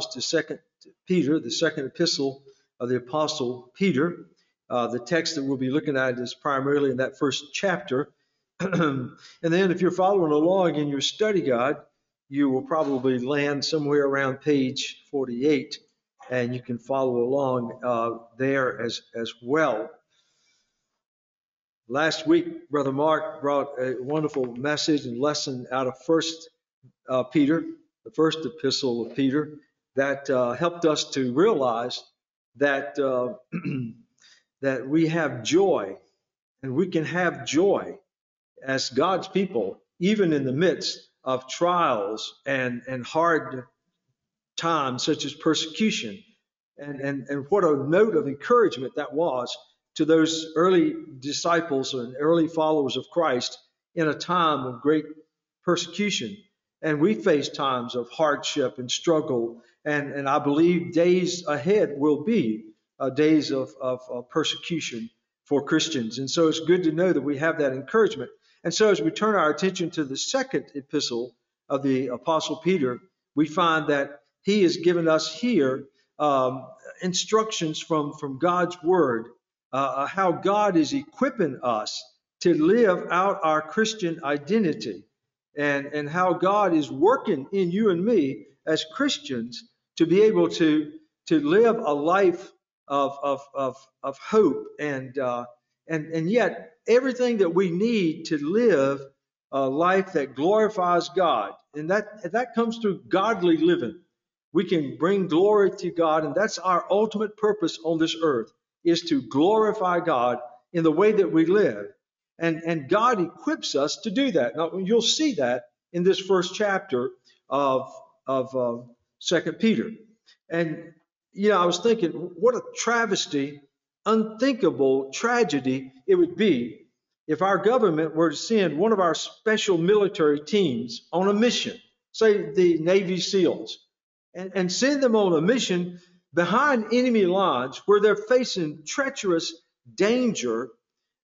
to Second Peter, the second epistle of the Apostle Peter. Uh, the text that we'll be looking at is primarily in that first chapter. and then, if you're following along in your study guide, you will probably land somewhere around page 48, and you can follow along uh, there as as well. Last week, Brother Mark brought a wonderful message and lesson out of First uh, Peter, the first epistle of Peter, that uh, helped us to realize that uh, that we have joy, and we can have joy as God's people, even in the midst of trials and and hard times such as persecution. And, and, and what a note of encouragement that was to those early disciples and early followers of Christ in a time of great persecution. And we face times of hardship and struggle and, and I believe days ahead will be uh, days of, of, of persecution for Christians. And so it's good to know that we have that encouragement. And so as we turn our attention to the second epistle of the Apostle Peter, we find that he has given us here um, instructions from, from God's Word, uh, uh how God is equipping us to live out our Christian identity, and, and how God is working in you and me as Christians to be able to to live a life of of of, of hope and uh, and and yet everything that we need to live a life that glorifies God and that that comes through godly living. We can bring glory to God, and that's our ultimate purpose on this earth is to glorify God in the way that we live. And, and God equips us to do that. Now, you'll see that in this first chapter of, of uh, Second Peter. And you know, I was thinking, what a travesty, unthinkable tragedy it would be if our government were to send one of our special military teams on a mission, say the Navy SEALs, and, and send them on a mission behind enemy lines where they're facing treacherous danger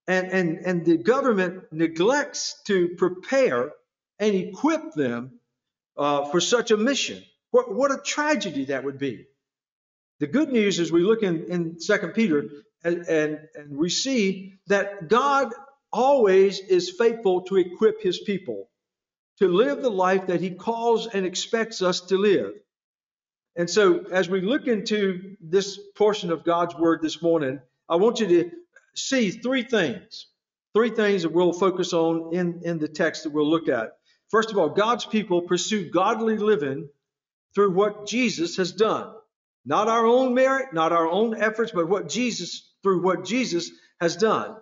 and, and, and the government neglects to prepare and equip them uh, for such a mission. What, what a tragedy that would be. The good news is we look in, in 2 Peter and, and, and we see that God always is faithful to equip his people to live the life that he calls and expects us to live. And so, as we look into this portion of God's word this morning, I want you to see three things. Three things that we'll focus on in, in the text that we'll look at. First of all, God's people pursue godly living through what Jesus has done. Not our own merit, not our own efforts, but what Jesus, through what Jesus has done.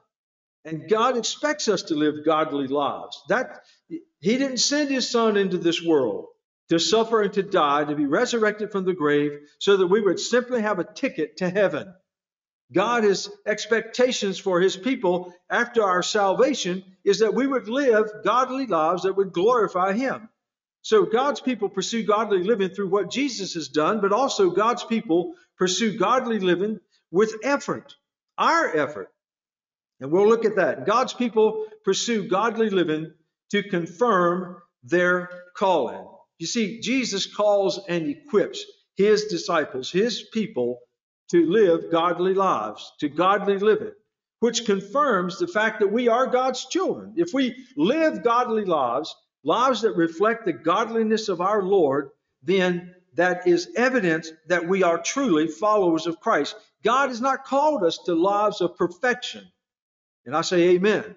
And God expects us to live godly lives. That He didn't send His Son into this world to suffer and to die, to be resurrected from the grave, so that we would simply have a ticket to heaven. God, His expectations for His people after our salvation is that we would live godly lives that would glorify Him. So God's people pursue godly living through what Jesus has done, but also God's people pursue godly living with effort, our effort. And we'll look at that. God's people pursue godly living to confirm their calling. You see, Jesus calls and equips his disciples, his people, to live godly lives, to godly living, which confirms the fact that we are God's children. If we live godly lives, lives that reflect the godliness of our Lord, then that is evidence that we are truly followers of Christ. God has not called us to lives of perfection. And I say amen.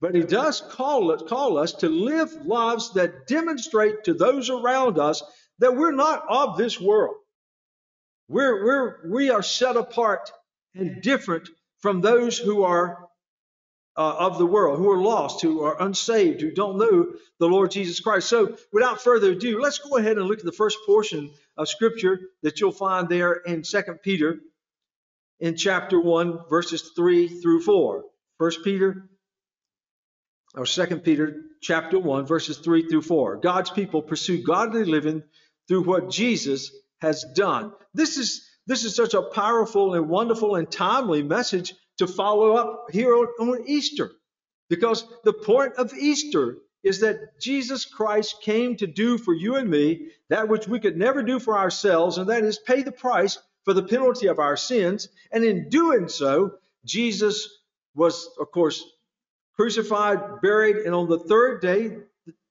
But he does call us, call us to live lives that demonstrate to those around us that we're not of this world. We're, we're, we are set apart and different from those who are uh, of the world, who are lost, who are unsaved, who don't know the Lord Jesus Christ. So, without further ado, let's go ahead and look at the first portion of Scripture that you'll find there in 2 Peter in chapter 1, verses 3 through 4. 1 Peter, or 2 Peter chapter 1, verses 3 through 4. God's people pursue godly living through what Jesus has done. This is this is such a powerful and wonderful and timely message to follow up here on Easter. Because the point of Easter is that Jesus Christ came to do for you and me that which we could never do for ourselves, and that is pay the price for the penalty of our sins. And in doing so, Jesus was, of course, crucified, buried, and on the third day,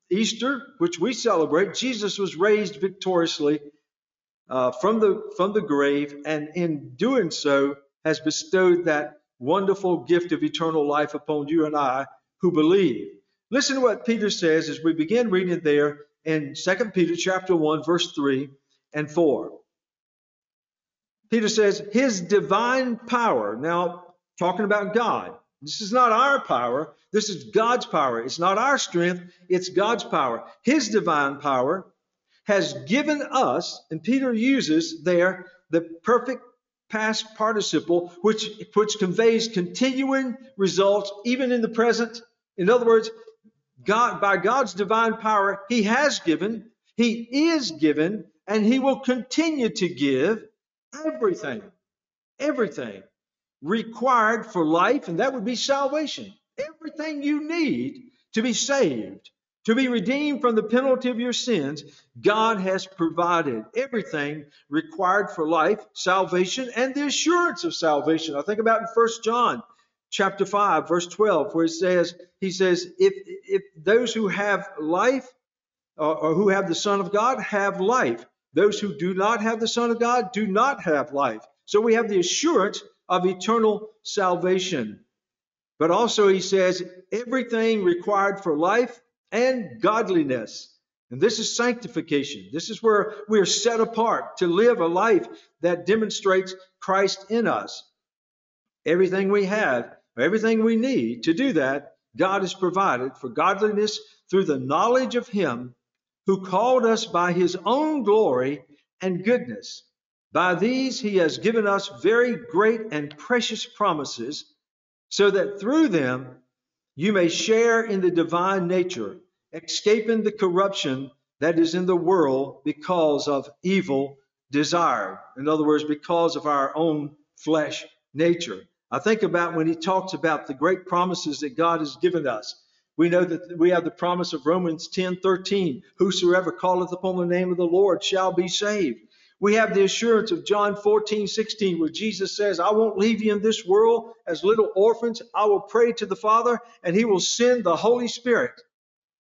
Easter, which we celebrate, Jesus was raised victoriously uh, from the from the grave, and in doing so, has bestowed that wonderful gift of eternal life upon you and I who believe. Listen to what Peter says as we begin reading it there in 2 Peter chapter 1 verse 3 and 4. Peter says his divine power. Now talking about God. This is not our power. This is God's power. It's not our strength. It's God's power. His divine power has given us, and Peter uses there the perfect past participle, which, which conveys continuing results even in the present. In other words, God, by God's divine power, He has given, He is given, and He will continue to give everything, everything required for life, and that would be salvation. Everything you need to be saved to be redeemed from the penalty of your sins, God has provided everything required for life, salvation, and the assurance of salvation. I think about in 1 John chapter 5, verse 12, where it says, He says, if, if those who have life or, or who have the Son of God have life, those who do not have the Son of God do not have life. So we have the assurance of eternal salvation. But also, he says, everything required for life and godliness. And this is sanctification. This is where we are set apart to live a life that demonstrates Christ in us. Everything we have, everything we need to do that, God has provided for godliness through the knowledge of Him who called us by His own glory and goodness. By these He has given us very great and precious promises, so that through them you may share in the divine nature escaping the corruption that is in the world because of evil desire. In other words, because of our own flesh nature. I think about when he talks about the great promises that God has given us. We know that we have the promise of Romans 10 13. Whosoever calleth upon the name of the Lord shall be saved. We have the assurance of John 14 16, where Jesus says, I won't leave you in this world as little orphans. I will pray to the Father, and he will send the Holy Spirit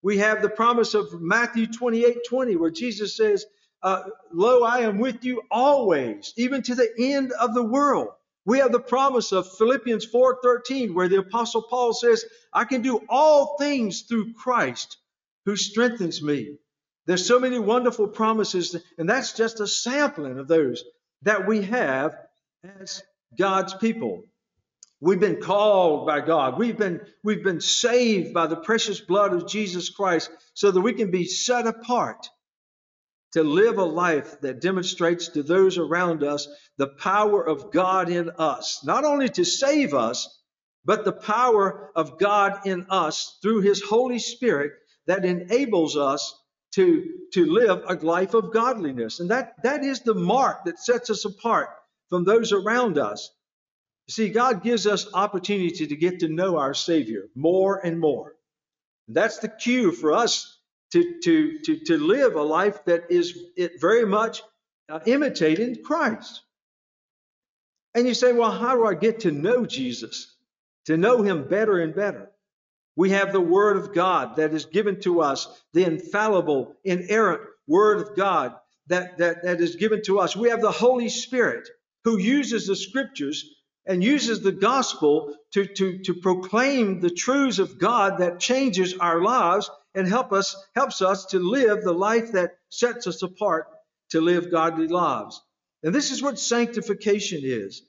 we have the promise of Matthew 28 20, where Jesus says, uh, Lo, I am with you always, even to the end of the world. We have the promise of Philippians 4 13, where the Apostle Paul says, I can do all things through Christ who strengthens me. There's so many wonderful promises, and that's just a sampling of those that we have as God's people. We've been called by God. We've been, we've been saved by the precious blood of Jesus Christ so that we can be set apart to live a life that demonstrates to those around us the power of God in us, not only to save us, but the power of God in us through His Holy Spirit that enables us to, to live a life of godliness. And that, that is the mark that sets us apart from those around us. You see, God gives us opportunity to get to know our Savior more and more. That's the cue for us to, to, to, to live a life that is very much uh, imitating Christ. And you say, well, how do I get to know Jesus? To know him better and better. We have the Word of God that is given to us, the infallible, inerrant Word of God that, that, that is given to us. We have the Holy Spirit who uses the Scriptures and uses the gospel to, to, to proclaim the truths of God that changes our lives and help us helps us to live the life that sets us apart to live godly lives. And this is what sanctification is.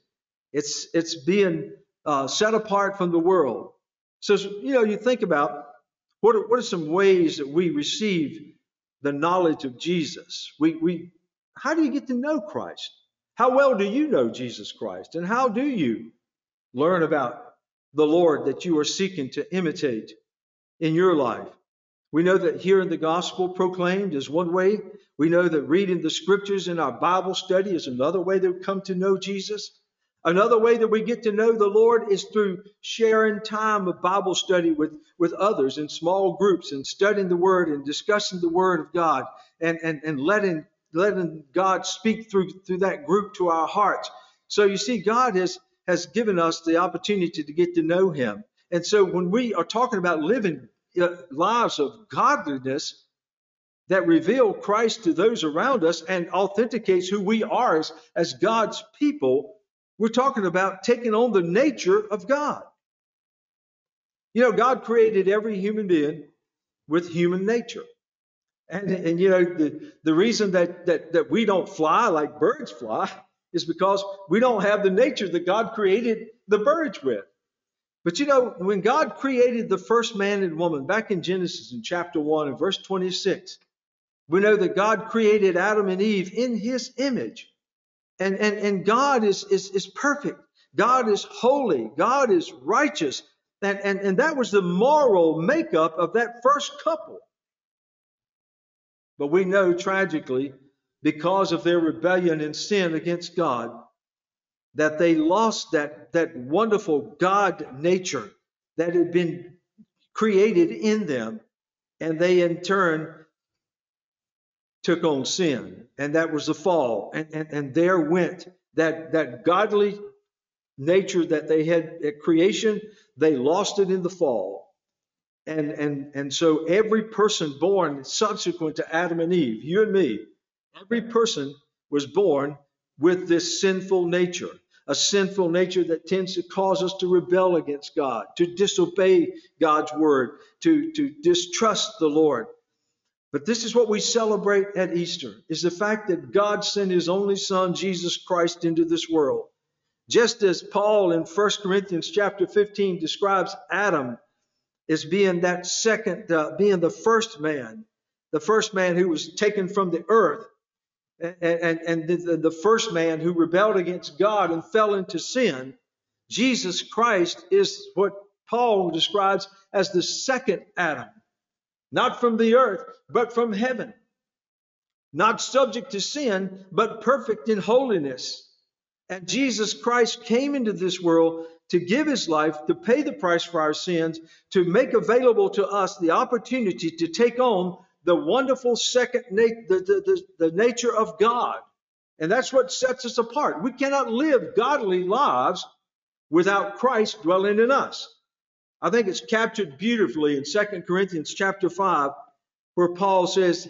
It's it's being uh, set apart from the world. So you know, you think about what are, what are some ways that we receive the knowledge of Jesus? We we how do you get to know Christ? How well do you know Jesus Christ? And how do you learn about the Lord that you are seeking to imitate in your life? We know that hearing the gospel proclaimed is one way. We know that reading the scriptures in our Bible study is another way to come to know Jesus. Another way that we get to know the Lord is through sharing time of Bible study with, with others in small groups and studying the Word and discussing the Word of God and, and, and letting, letting God speak through, through that group to our hearts. So you see, God has, has given us the opportunity to get to know Him. And so when we are talking about living uh, lives of godliness, that reveal Christ to those around us and authenticates who we are as, as God's people, we're talking about taking on the nature of God. You know, God created every human being with human nature. And, and you know, the, the reason that, that, that we don't fly like birds fly is because we don't have the nature that God created the birds with. But you know, when God created the first man and woman back in Genesis in chapter 1 and verse 26, we know that God created Adam and Eve in his image. And, and, and God is, is, is perfect. God is holy. God is righteous. And, and, and that was the moral makeup of that first couple. But we know tragically, because of their rebellion and sin against God, that they lost that, that wonderful God nature that had been created in them. And they in turn took on sin, and that was the fall. And, and, and there went that, that godly nature that they had at creation, they lost it in the fall. And, and, and so every person born subsequent to Adam and Eve, you and me, every person was born with this sinful nature, a sinful nature that tends to cause us to rebel against God, to disobey God's word, to, to distrust the Lord. But this is what we celebrate at Easter is the fact that God sent his only son Jesus Christ into this world. Just as Paul in 1 Corinthians chapter 15 describes Adam as being that second uh, being the first man, the first man who was taken from the earth and, and, and the, the first man who rebelled against God and fell into sin, Jesus Christ is what Paul describes as the second Adam not from the earth, but from heaven. Not subject to sin, but perfect in holiness. And Jesus Christ came into this world to give his life, to pay the price for our sins, to make available to us the opportunity to take on the wonderful second nat- the, the, the, the nature of God. And that's what sets us apart. We cannot live godly lives without Christ dwelling in us. I think it's captured beautifully in 2 Corinthians chapter 5, where Paul says,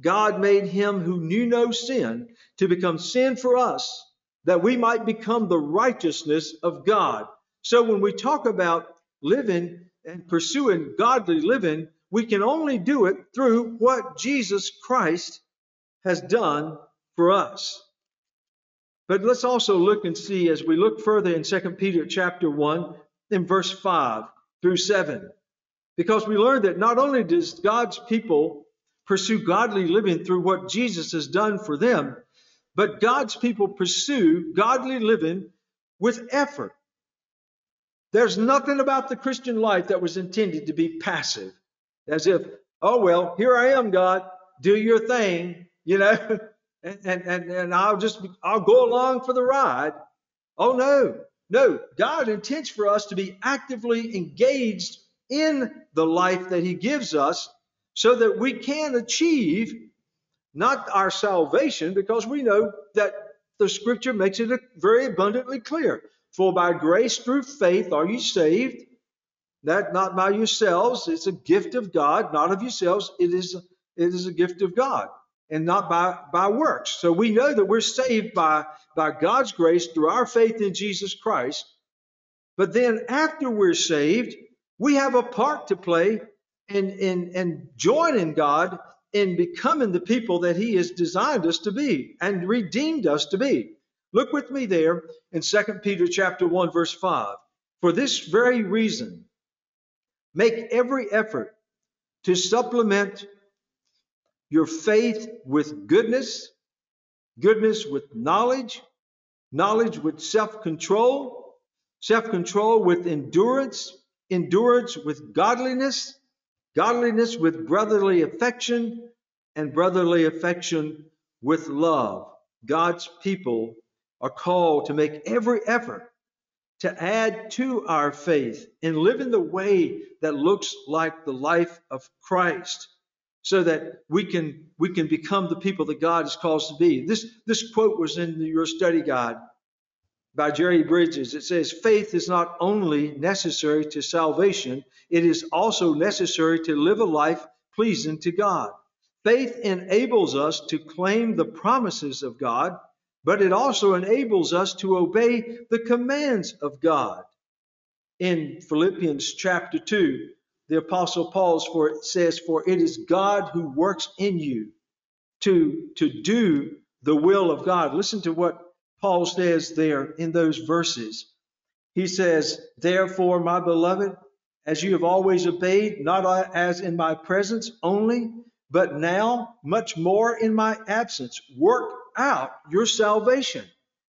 God made him who knew no sin to become sin for us, that we might become the righteousness of God. So when we talk about living and pursuing godly living, we can only do it through what Jesus Christ has done for us. But let's also look and see as we look further in 2 Peter chapter 1 in verse 5 through 7. Because we learned that not only does God's people pursue godly living through what Jesus has done for them, but God's people pursue godly living with effort. There's nothing about the Christian life that was intended to be passive, as if, oh, well, here I am, God, do your thing, you know, and, and, and, I'll just, I'll go along for the ride. Oh, no. No, God intends for us to be actively engaged in the life that He gives us so that we can achieve not our salvation, because we know that the scripture makes it very abundantly clear. For by grace through faith are you saved, that not by yourselves, it's a gift of God, not of yourselves, it is, it is a gift of God and not by, by works. So we know that we're saved by, by God's grace through our faith in Jesus Christ. But then after we're saved, we have a part to play in, in, in joining God in becoming the people that He has designed us to be and redeemed us to be. Look with me there in 2 Peter chapter 1, verse 5. For this very reason, make every effort to supplement your faith with goodness, goodness with knowledge, knowledge with self control, self control with endurance, endurance with godliness, godliness with brotherly affection, and brotherly affection with love. God's people are called to make every effort to add to our faith and live in the way that looks like the life of Christ so that we can we can become the people that God has called us to be. This this quote was in your study guide by Jerry Bridges. It says faith is not only necessary to salvation, it is also necessary to live a life pleasing to God. Faith enables us to claim the promises of God, but it also enables us to obey the commands of God. In Philippians chapter 2, the apostle Paul says, For it is God who works in you to, to do the will of God. Listen to what Paul says there in those verses. He says, Therefore, my beloved, as you have always obeyed, not as in my presence only, but now much more in my absence, work out your salvation.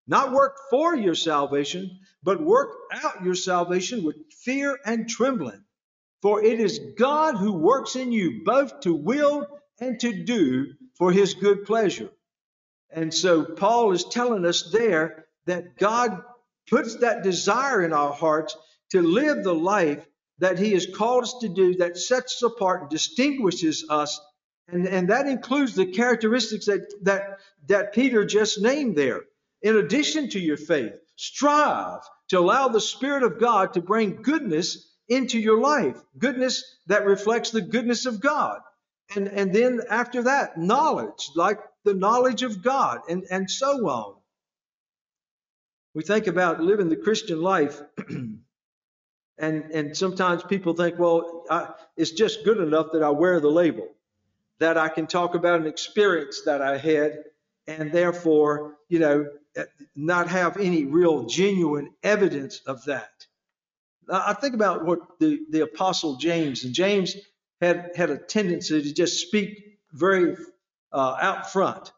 Not work for your salvation, but work out your salvation with fear and trembling. For it is God who works in you both to will and to do for his good pleasure. And so Paul is telling us there that God puts that desire in our hearts to live the life that he has called us to do that sets us apart and distinguishes us. And, and that includes the characteristics that, that, that Peter just named there. In addition to your faith, strive to allow the Spirit of God to bring goodness into your life, goodness that reflects the goodness of God. And, and then after that, knowledge, like the knowledge of God, and, and so on. We think about living the Christian life, and, and sometimes people think, well, I, it's just good enough that I wear the label, that I can talk about an experience that I had, and therefore, you know, eh, not have any real genuine evidence of that. I think about what the, the apostle James, and James had, had a tendency to just speak very uh, out front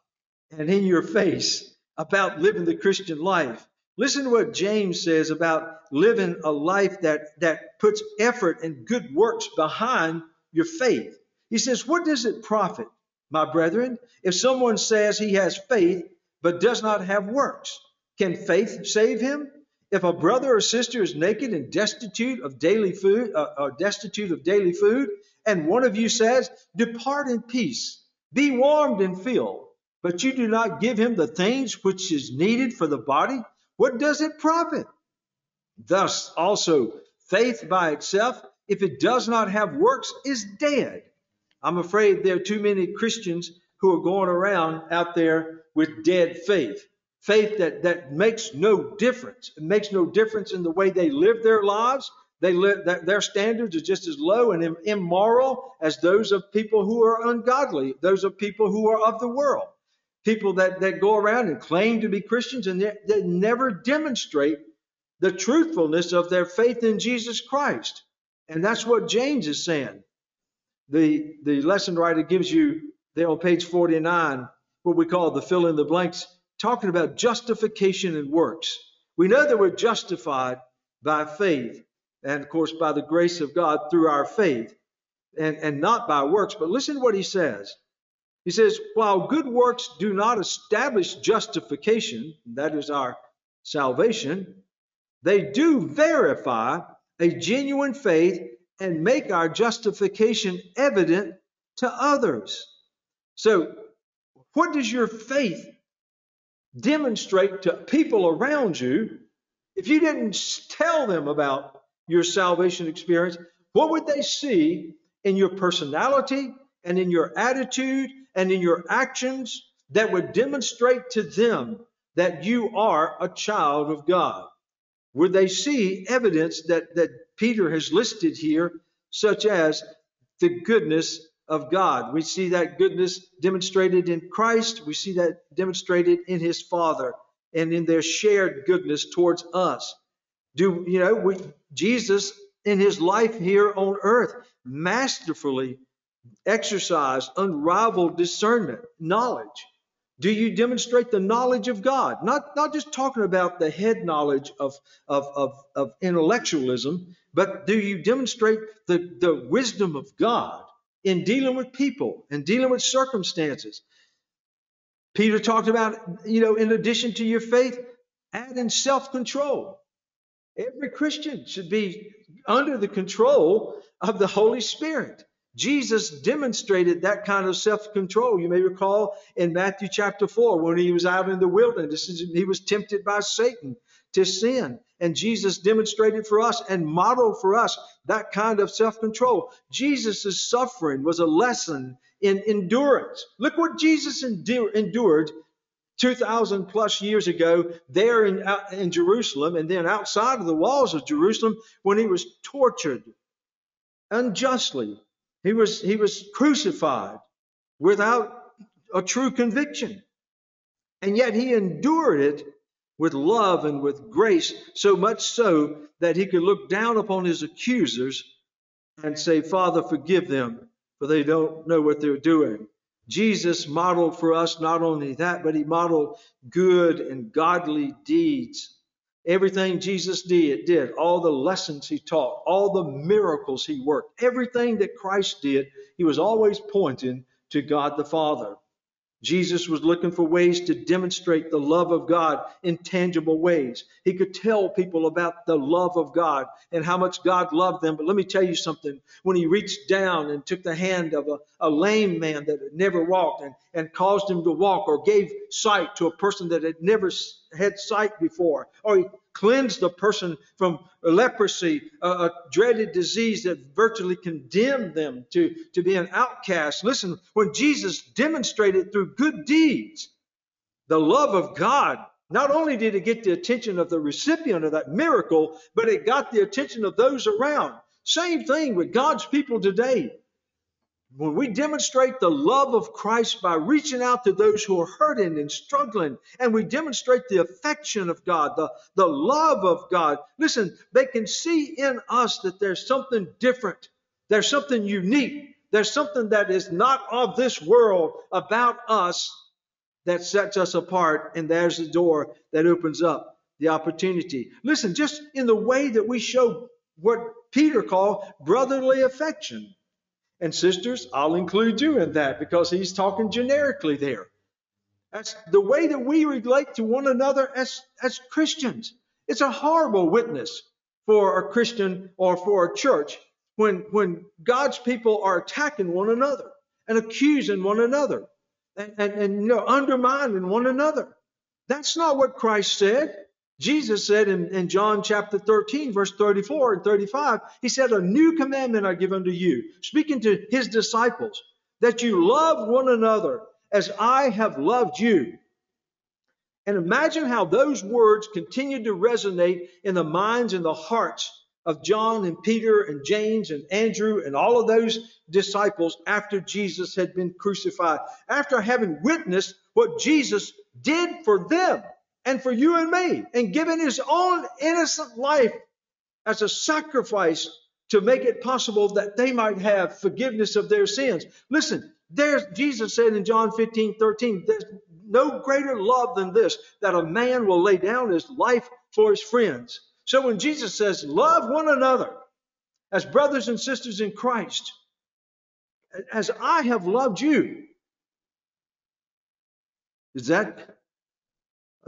and in your face about living the Christian life. Listen to what James says about living a life that, that puts effort and good works behind your faith. He says, What does it profit, my brethren, if someone says he has faith but does not have works? Can faith save him? If a brother or sister is naked and destitute of daily food, uh, uh, destitute of daily food, and one of you says, "Depart in peace, be warmed and filled," but you do not give him the things which is needed for the body, what does it profit? Thus also, faith by itself, if it does not have works, is dead. I'm afraid there are too many Christians who are going around out there with dead faith faith that, that makes no difference. It makes no difference in the way they live their lives. They live their standards are just as low and immoral as those of people who are ungodly, those of people who are of the world. People that, that go around and claim to be Christians and they, they never demonstrate the truthfulness of their faith in Jesus Christ. And that's what James is saying. The, the lesson writer gives you there on page 49 what we call the fill in the blanks talking about justification and works. We know that we're justified by faith, and of course, by the grace of God through our faith, and, and not by works. But listen to what he says. He says, While good works do not establish justification, that is our salvation, they do verify a genuine faith and make our justification evident to others. So, what does your faith demonstrate to people around you, if you didn't tell them about your salvation experience, what would they see in your personality and in your attitude and in your actions that would demonstrate to them that you are a child of God? Would they see evidence that, that Peter has listed here, such as the goodness of God. We see that goodness demonstrated in Christ. We see that demonstrated in his Father and in their shared goodness towards us. Do you know we, Jesus in his life here on earth masterfully exercised unrivaled discernment, knowledge. Do you demonstrate the knowledge of God? Not, not just talking about the head knowledge of, of, of, of intellectualism, but do you demonstrate the, the wisdom of God in dealing with people and dealing with circumstances. Peter talked about, you know, in addition to your faith, Add in self control. Every Christian should be under the control of the Holy Spirit. Jesus demonstrated that kind of self control. You may recall in Matthew chapter 4 when he was out in the wilderness, he was tempted by Satan to sin. And Jesus demonstrated for us and modeled for us that kind of self control. Jesus' suffering was a lesson in endurance. Look what Jesus endured 2,000 plus years ago there in, in Jerusalem and then outside of the walls of Jerusalem when he was tortured unjustly. He was, he was crucified without a true conviction. And yet he endured it with love and with grace, so much so that he could look down upon his accusers and say, Father, forgive them, for they don't know what they're doing. Jesus modeled for us not only that, but he modeled good and godly deeds. Everything Jesus did, did, all the lessons he taught, all the miracles he worked, everything that Christ did, he was always pointing to God the Father. Jesus was looking for ways to demonstrate the love of God in tangible ways. He could tell people about the love of God and how much God loved them. But let me tell you something. When he reached down and took the hand of a, a lame man that had never walked and, and caused him to walk, or gave sight to a person that had never had sight before, or he cleansed a person from leprosy, a, a, dreaded disease that virtually condemned them to, to be an outcast. Listen, when Jesus demonstrated through good deeds the love of God, not only did it get the attention of the recipient of that miracle, but it got the attention of those around. Same thing with God's people today when we demonstrate the love of Christ by reaching out to those who are hurting and struggling, and we demonstrate the affection of God, the, the love of God, listen, they can see in us that there's something different, there's something unique, there's something that is not of this world about us that sets us apart, and there's the door that opens up the opportunity. Listen, just in the way that we show what Peter called brotherly affection. And sisters, I'll include you in that because he's talking generically there. That's the way that we relate to one another as, as Christians. It's a horrible witness for a Christian or for a church when, when God's people are attacking one another and accusing one another and, and, and you know, undermining one another. That's not what Christ said. Jesus said in, in, John chapter 13, verse 34 and 35, he said, A new commandment I give unto you, speaking to his disciples, that you love one another as I have loved you. And imagine how those words continued to resonate in the minds and the hearts of John and Peter and James and Andrew and all of those disciples after Jesus had been crucified, after having witnessed what Jesus did for them and for you and me, and given his own innocent life as a sacrifice to make it possible that they might have forgiveness of their sins. Listen, there's Jesus said in John 15, 13, there's no greater love than this, that a man will lay down his life for his friends. So when Jesus says, love one another as brothers and sisters in Christ, as I have loved you, is that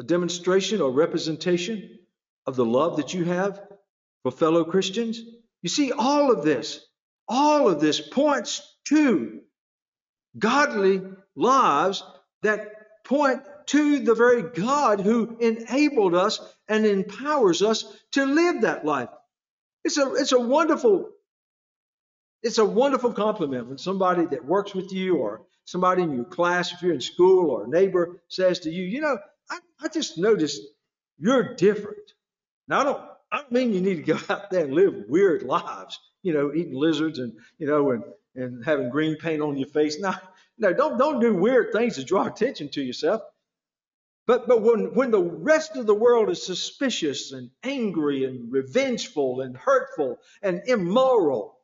a demonstration or representation of the love that you have for fellow Christians? You see, all of this, all of this points to godly lives that point to the very God who enabled us and empowers us to live that life. It's a, it's a wonderful, it's a wonderful compliment when somebody that works with you or somebody in your class, if you're in school or a neighbor says to you, you know, I, I just noticed you're different. Now, I don't, I don't mean you need to go out there and live weird lives, you know, eating lizards and, you know, and, and having green paint on your face. No, no, don't, don't do weird things to draw attention to yourself. But, but when, when the rest of the world is suspicious and angry and revengeful and hurtful and immoral,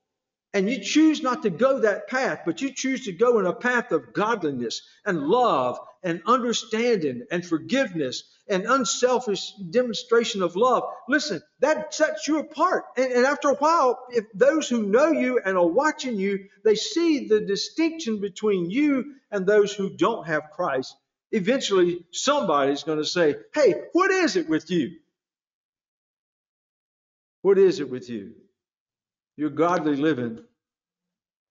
and you choose not to go that path, but you choose to go in a path of godliness and love and understanding and forgiveness and unselfish demonstration of love. Listen, that sets you apart. And, and, after a while, if those who know you and are watching you, they see the distinction between you and those who don't have Christ. eventually somebody's going to say, Hey, what is it with you? What is it with you? Your godly living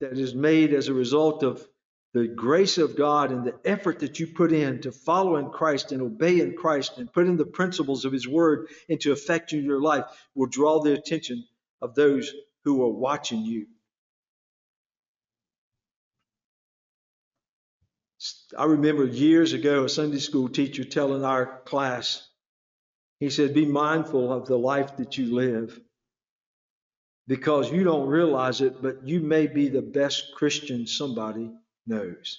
that is made as a result of the grace of God and the effort that you put in to follow in Christ and obey in Christ and put in the principles of His Word into effect in your life will draw the attention of those who are watching you. I remember years ago a Sunday school teacher telling our class, he said, Be mindful of the life that you live because you don't realize it, but you may be the best Christian somebody knows.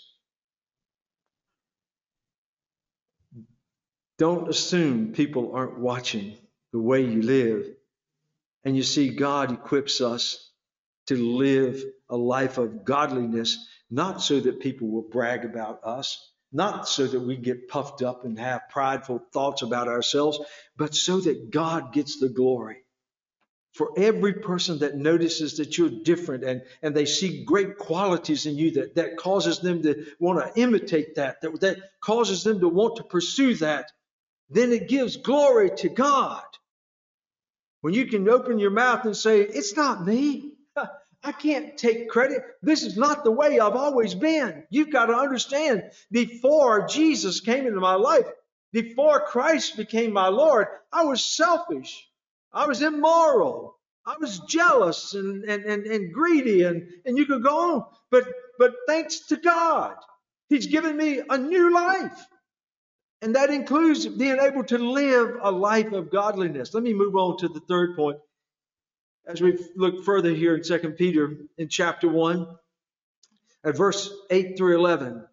Don't assume people aren't watching the way you live. And you see, God equips us to live a life of godliness, not so that people will brag about us, not so that we get puffed up and have prideful thoughts about ourselves, but so that God gets the glory for every person that notices that you're different and, and they see great qualities in you that, that causes them to want to imitate that, that, that causes them to want to pursue that, then it gives glory to God. When you can open your mouth and say, It's not me. I can't take credit. This is not the way I've always been. You've got to understand, before Jesus came into my life, before Christ became my Lord, I was selfish. I was immoral. I was jealous and, and, and, and greedy, and, and you could go on. But, but thanks to God, He's given me a new life. And that includes being able to live a life of godliness. Let me move on to the third point. As we look further here in 2 Peter in chapter 1, at verse 8 through 11,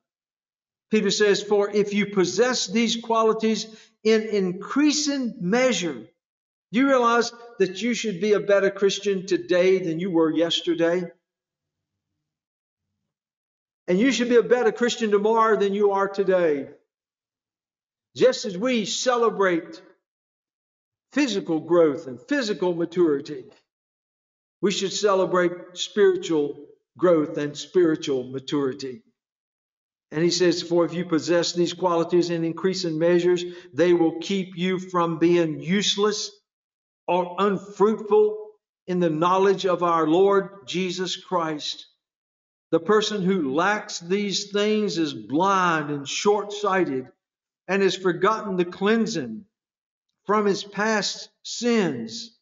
Peter says, For if you possess these qualities in increasing measure, you realize that you should be a better Christian today than you were yesterday? And you should be a better Christian tomorrow than you are today. Just as we celebrate physical growth and physical maturity, we should celebrate spiritual growth and spiritual maturity. And he says, For if you possess these qualities in increasing measures, they will keep you from being useless or unfruitful in the knowledge of our Lord Jesus Christ. The person who lacks these things is blind and short sighted and has forgotten the cleansing from his past sins.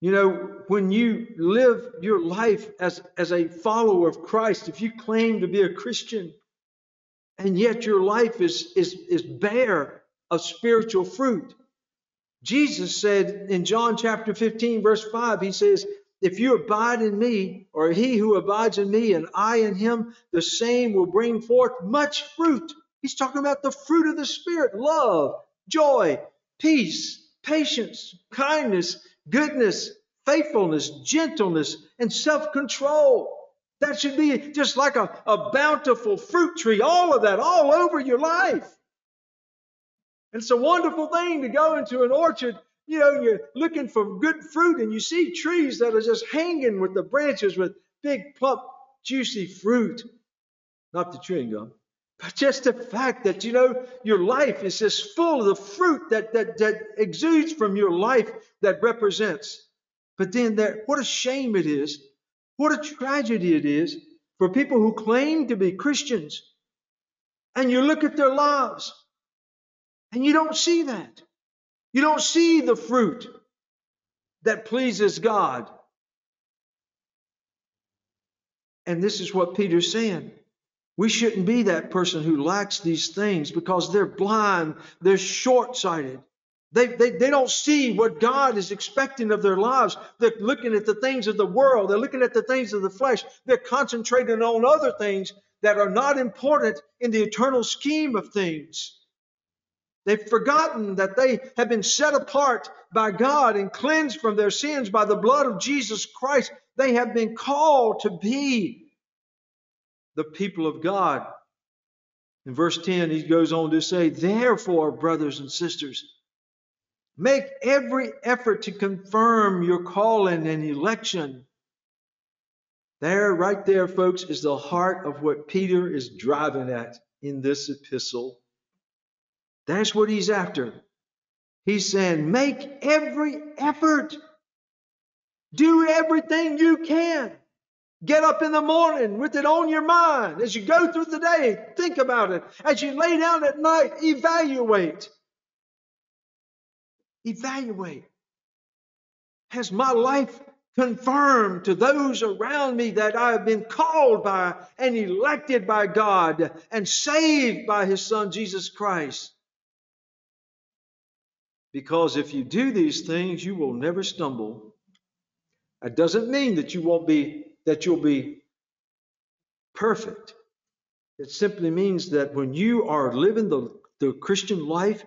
You know, when you live your life as, as a follower of Christ, if you claim to be a Christian, and yet your life is, is, is bare of spiritual fruit, Jesus said in John chapter 15, verse 5, he says, If you abide in me, or he who abides in me, and I in him, the same will bring forth much fruit. He's talking about the fruit of the Spirit love, joy, peace, patience, kindness, goodness, faithfulness, gentleness, and self control. That should be just like a, a bountiful fruit tree, all of that, all over your life. It's a wonderful thing to go into an orchard, you know, you're looking for good fruit and you see trees that are just hanging with the branches with big, plump, juicy fruit. Not the chewing gum, but just the fact that, you know, your life is just full of the fruit that, that, that exudes from your life that represents. But then there, what a shame it is, what a tragedy it is for people who claim to be Christians and you look at their lives and you don't see that. You don't see the fruit that pleases God. And this is what Peter's saying. We shouldn't be that person who lacks these things because they're blind, they're short sighted. They, they, they don't see what God is expecting of their lives. They're looking at the things of the world, they're looking at the things of the flesh, they're concentrating on other things that are not important in the eternal scheme of things. They've forgotten that they have been set apart by God and cleansed from their sins by the blood of Jesus Christ. They have been called to be the people of God. In verse 10, he goes on to say, Therefore, brothers and sisters, make every effort to confirm your calling and election. There, right there, folks, is the heart of what Peter is driving at in this epistle That's what he's after. He's saying, make every effort. Do everything you can. Get up in the morning with it on your mind. As you go through the day, think about it. As you lay down at night, evaluate. Evaluate. Has my life confirmed to those around me that I have been called by and elected by God and saved by His Son Jesus Christ? Because if you do these things, you will never stumble. It doesn't mean that you won't be that you'll be perfect. It simply means that when you are living the, the Christian life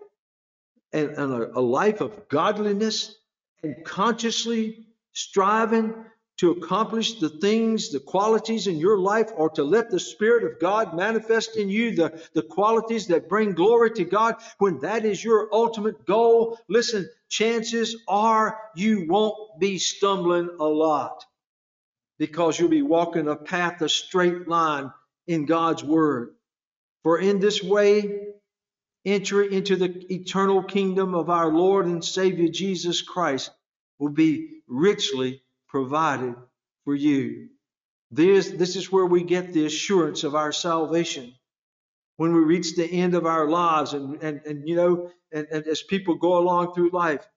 and, and a, a life of godliness and consciously striving to accomplish the things, the qualities in your life, or to let the Spirit of God manifest in you the, the qualities that bring glory to God, when that is your ultimate goal, listen, chances are you won't be stumbling a lot because you'll be walking a path, a straight line in God's Word. For in this way, entry into the eternal kingdom of our Lord and Savior Jesus Christ will be richly provided for you. This, this is where we get the assurance of our salvation. When we reach the end of our lives, and, and, and you know, and, and as people go along through life,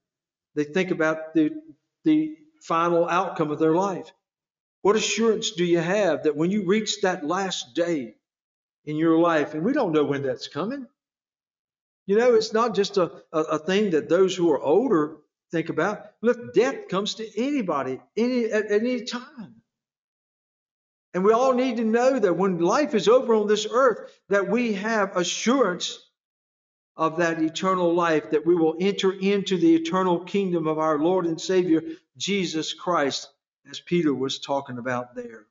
they think about the, the final outcome of their life. What assurance do you have that when you reach that last day in your life, and we don't know when that's coming? You know, it's not just a, a, a thing that those who are older think about. Look, death comes to anybody any, at any time. And we all need to know that when life is over on this earth, that we have assurance of that eternal life, that we will enter into the eternal kingdom of our Lord and Savior, Jesus Christ as Peter was talking about there.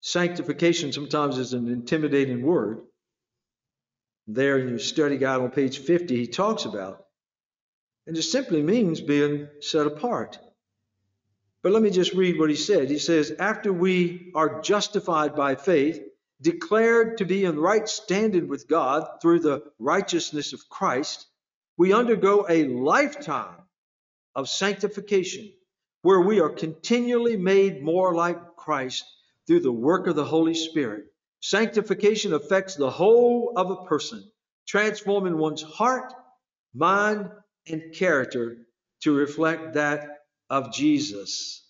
Sanctification sometimes is an intimidating word. There in your study guide on page 50, he talks about. And it simply means being set apart. But let me just read what he said. He says, After we are justified by faith, declared to be in right standing with God through the righteousness of Christ, we undergo a lifetime of sanctification where we are continually made more like Christ through the work of the Holy Spirit. Sanctification affects the whole of a person, transforming one's heart, mind, and character to reflect that of Jesus.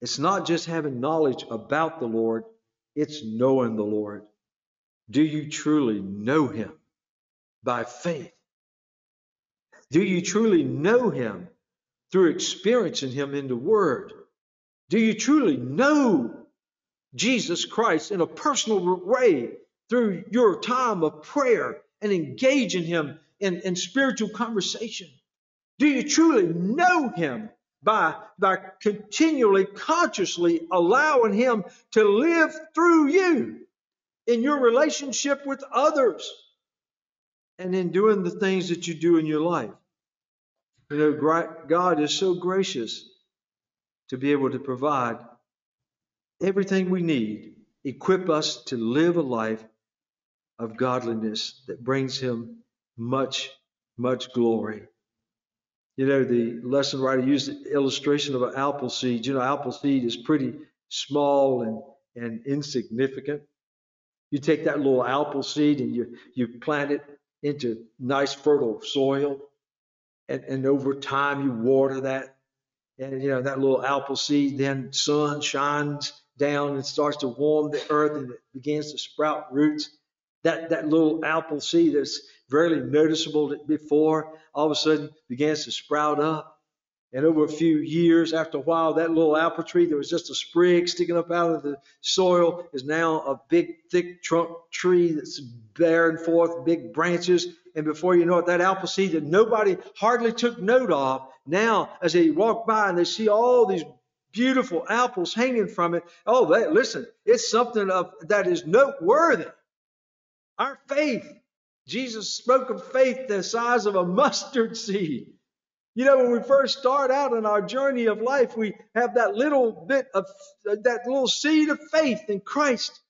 It's not just having knowledge about the Lord, it's knowing the Lord. Do you truly know Him by faith? Do you truly know Him through experiencing Him in the Word? Do you truly know Jesus Christ in a personal way through your time of prayer and engaging Him in, in spiritual conversation? Do you truly know Him by, by continually, consciously allowing Him to live through you in your relationship with others and in doing the things that you do in your life? You know, God is so gracious to be able to provide everything we need, equip us to live a life of godliness that brings Him much, much glory. You know, the lesson writer used the illustration of an apple seed. You know, apple seed is pretty small and, and insignificant. You take that little apple seed and you, you plant it into nice fertile soil and, and over time you water that and you know that little apple seed then sun shines down and starts to warm the earth and it begins to sprout roots. That that little apple seed that's barely noticeable before all of a sudden begins to sprout up. And over a few years after a while that little apple tree that was just a sprig sticking up out of the soil is now a big thick trunk tree that's bearing forth big branches. And before you know it, that apple seed that nobody hardly took note of, now as they walk by and they see all these beautiful apples hanging from it, oh, they, listen, it's something of that is noteworthy. Our faith, Jesus spoke of faith the size of a mustard seed. You know, when we first start out in our journey of life, we have that little bit of that little seed of faith in Christ.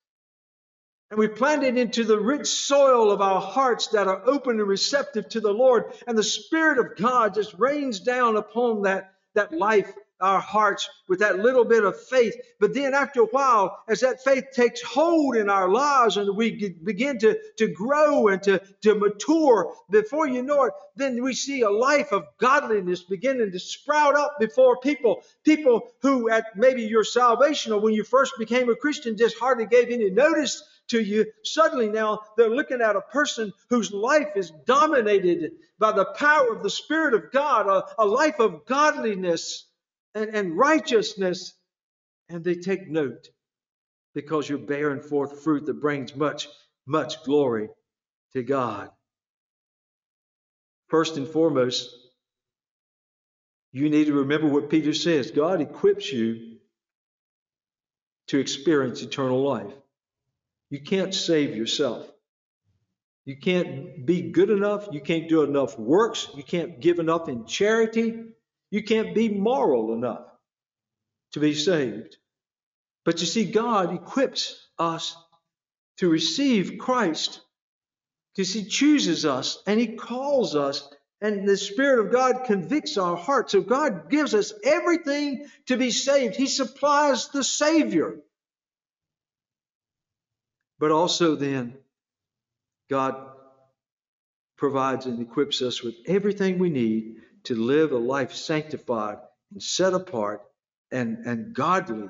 And we plant it into the rich soil of our hearts that are open and receptive to the Lord. And the Spirit of God just rains down upon that, that life our hearts with that little bit of faith. But then after a while, as that faith takes hold in our lives and we begin to, to grow and to, to mature, before you know it, then we see a life of godliness beginning to sprout up before people. People who at maybe your salvation or when you first became a Christian just hardly gave any notice to you. Suddenly now they're looking at a person whose life is dominated by the power of the Spirit of God, a, a life of godliness and, and righteousness. And they take note because you're bearing forth fruit that brings much, much glory to God. First and foremost, you need to remember what Peter says God equips you to experience eternal life. You can't save yourself. You can't be good enough. You can't do enough works. You can't give enough in charity. You can't be moral enough to be saved. But you see, God equips us to receive Christ because He chooses us and He calls us, and the Spirit of God convicts our hearts. So God gives us everything to be saved. He supplies the Savior. But also, then, God provides and equips us with everything we need to live a life sanctified and set apart and, and godly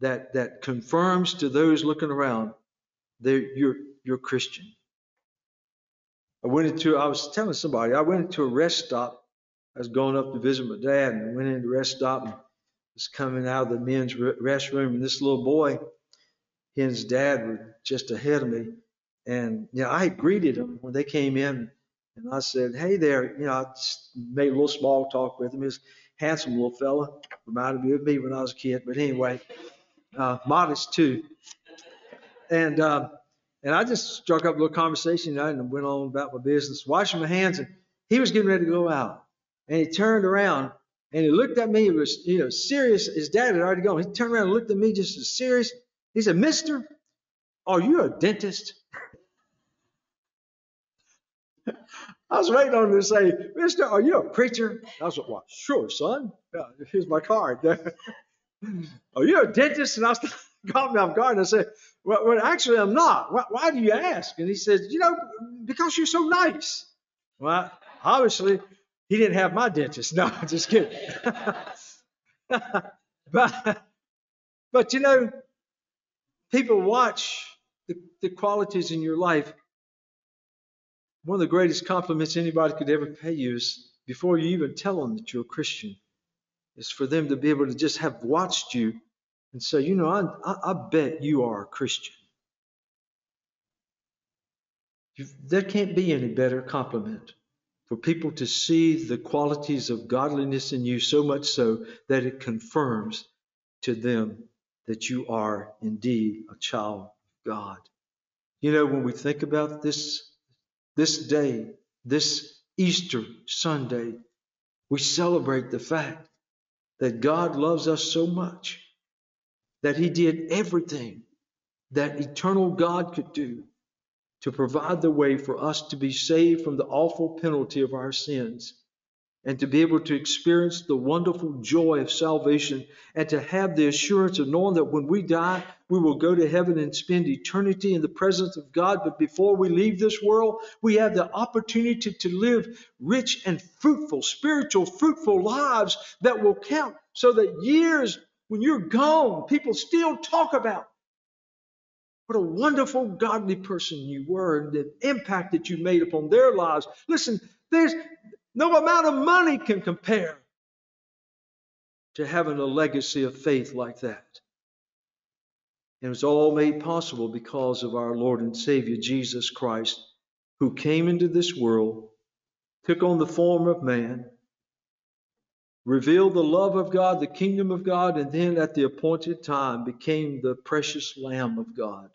that, that confirms to those looking around that you're, you're Christian. I went into, I was telling somebody, I went into a rest stop. I was going up to visit my dad and went into rest stop and was coming out of the men's restroom. And this little boy, and his dad were just ahead of me. And, you know, I greeted them when they came in. And I said, hey there, you know, I made a little small talk with him. He's a handsome little fella, reminded me of me when I was a kid. But anyway, uh, modest too. And uh, and I just struck up a little conversation you know, and went on about my business, washing my hands. And he was getting ready to go out. And he turned around and he looked at me. He was, you know, serious. His dad had already gone. He turned around and looked at me just as serious. He said, Mister, are you a dentist? I was waiting on him to say, Mister, are you a preacher? I was like, well, sure, son. Yeah, here's my card. are you a dentist? And I was caught me off guard. And I said, well, well actually, I'm not. Why, why, do you ask? And he said, you know, because you're so nice. Well, obviously, he didn't have my dentist. No, just kidding. but, but you know, people watch the, the qualities in your life one of the greatest compliments anybody could ever pay you is before you even tell them that you're a Christian, is for them to be able to just have watched you and say, you know, I, I, I bet you are a Christian. You've, there can't be any better compliment for people to see the qualities of godliness in you so much so that it confirms to them that you are indeed a child of God. You know, when we think about this this day, this Easter Sunday, we celebrate the fact that God loves us so much that He did everything that eternal God could do to provide the way for us to be saved from the awful penalty of our sins and to be able to experience the wonderful joy of salvation and to have the assurance of knowing that when we die, we will go to heaven and spend eternity in the presence of God. But before we leave this world, we have the opportunity to live rich and fruitful, spiritual, fruitful lives that will count so that years when you're gone, people still talk about what a wonderful, godly person you were and the impact that you made upon their lives. Listen, there's no amount of money can compare to having a legacy of faith like that. And it was all made possible because of our Lord and Savior Jesus Christ, who came into this world, took on the form of man, revealed the love of God, the kingdom of God, and then at the appointed time became the precious Lamb of God,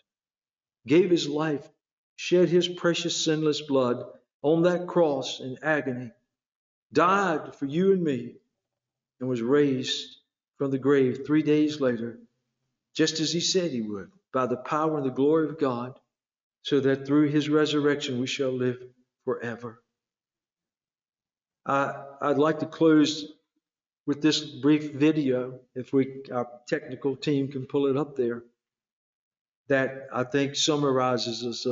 gave his life, shed his precious sinless blood on that cross in agony died for you and me, and was raised from the grave three days later, just as he said he would, by the power and the glory of God, so that through his resurrection we shall live forever. I, I'd like to close with this brief video, if we, our technical team can pull it up there, that I think summarizes us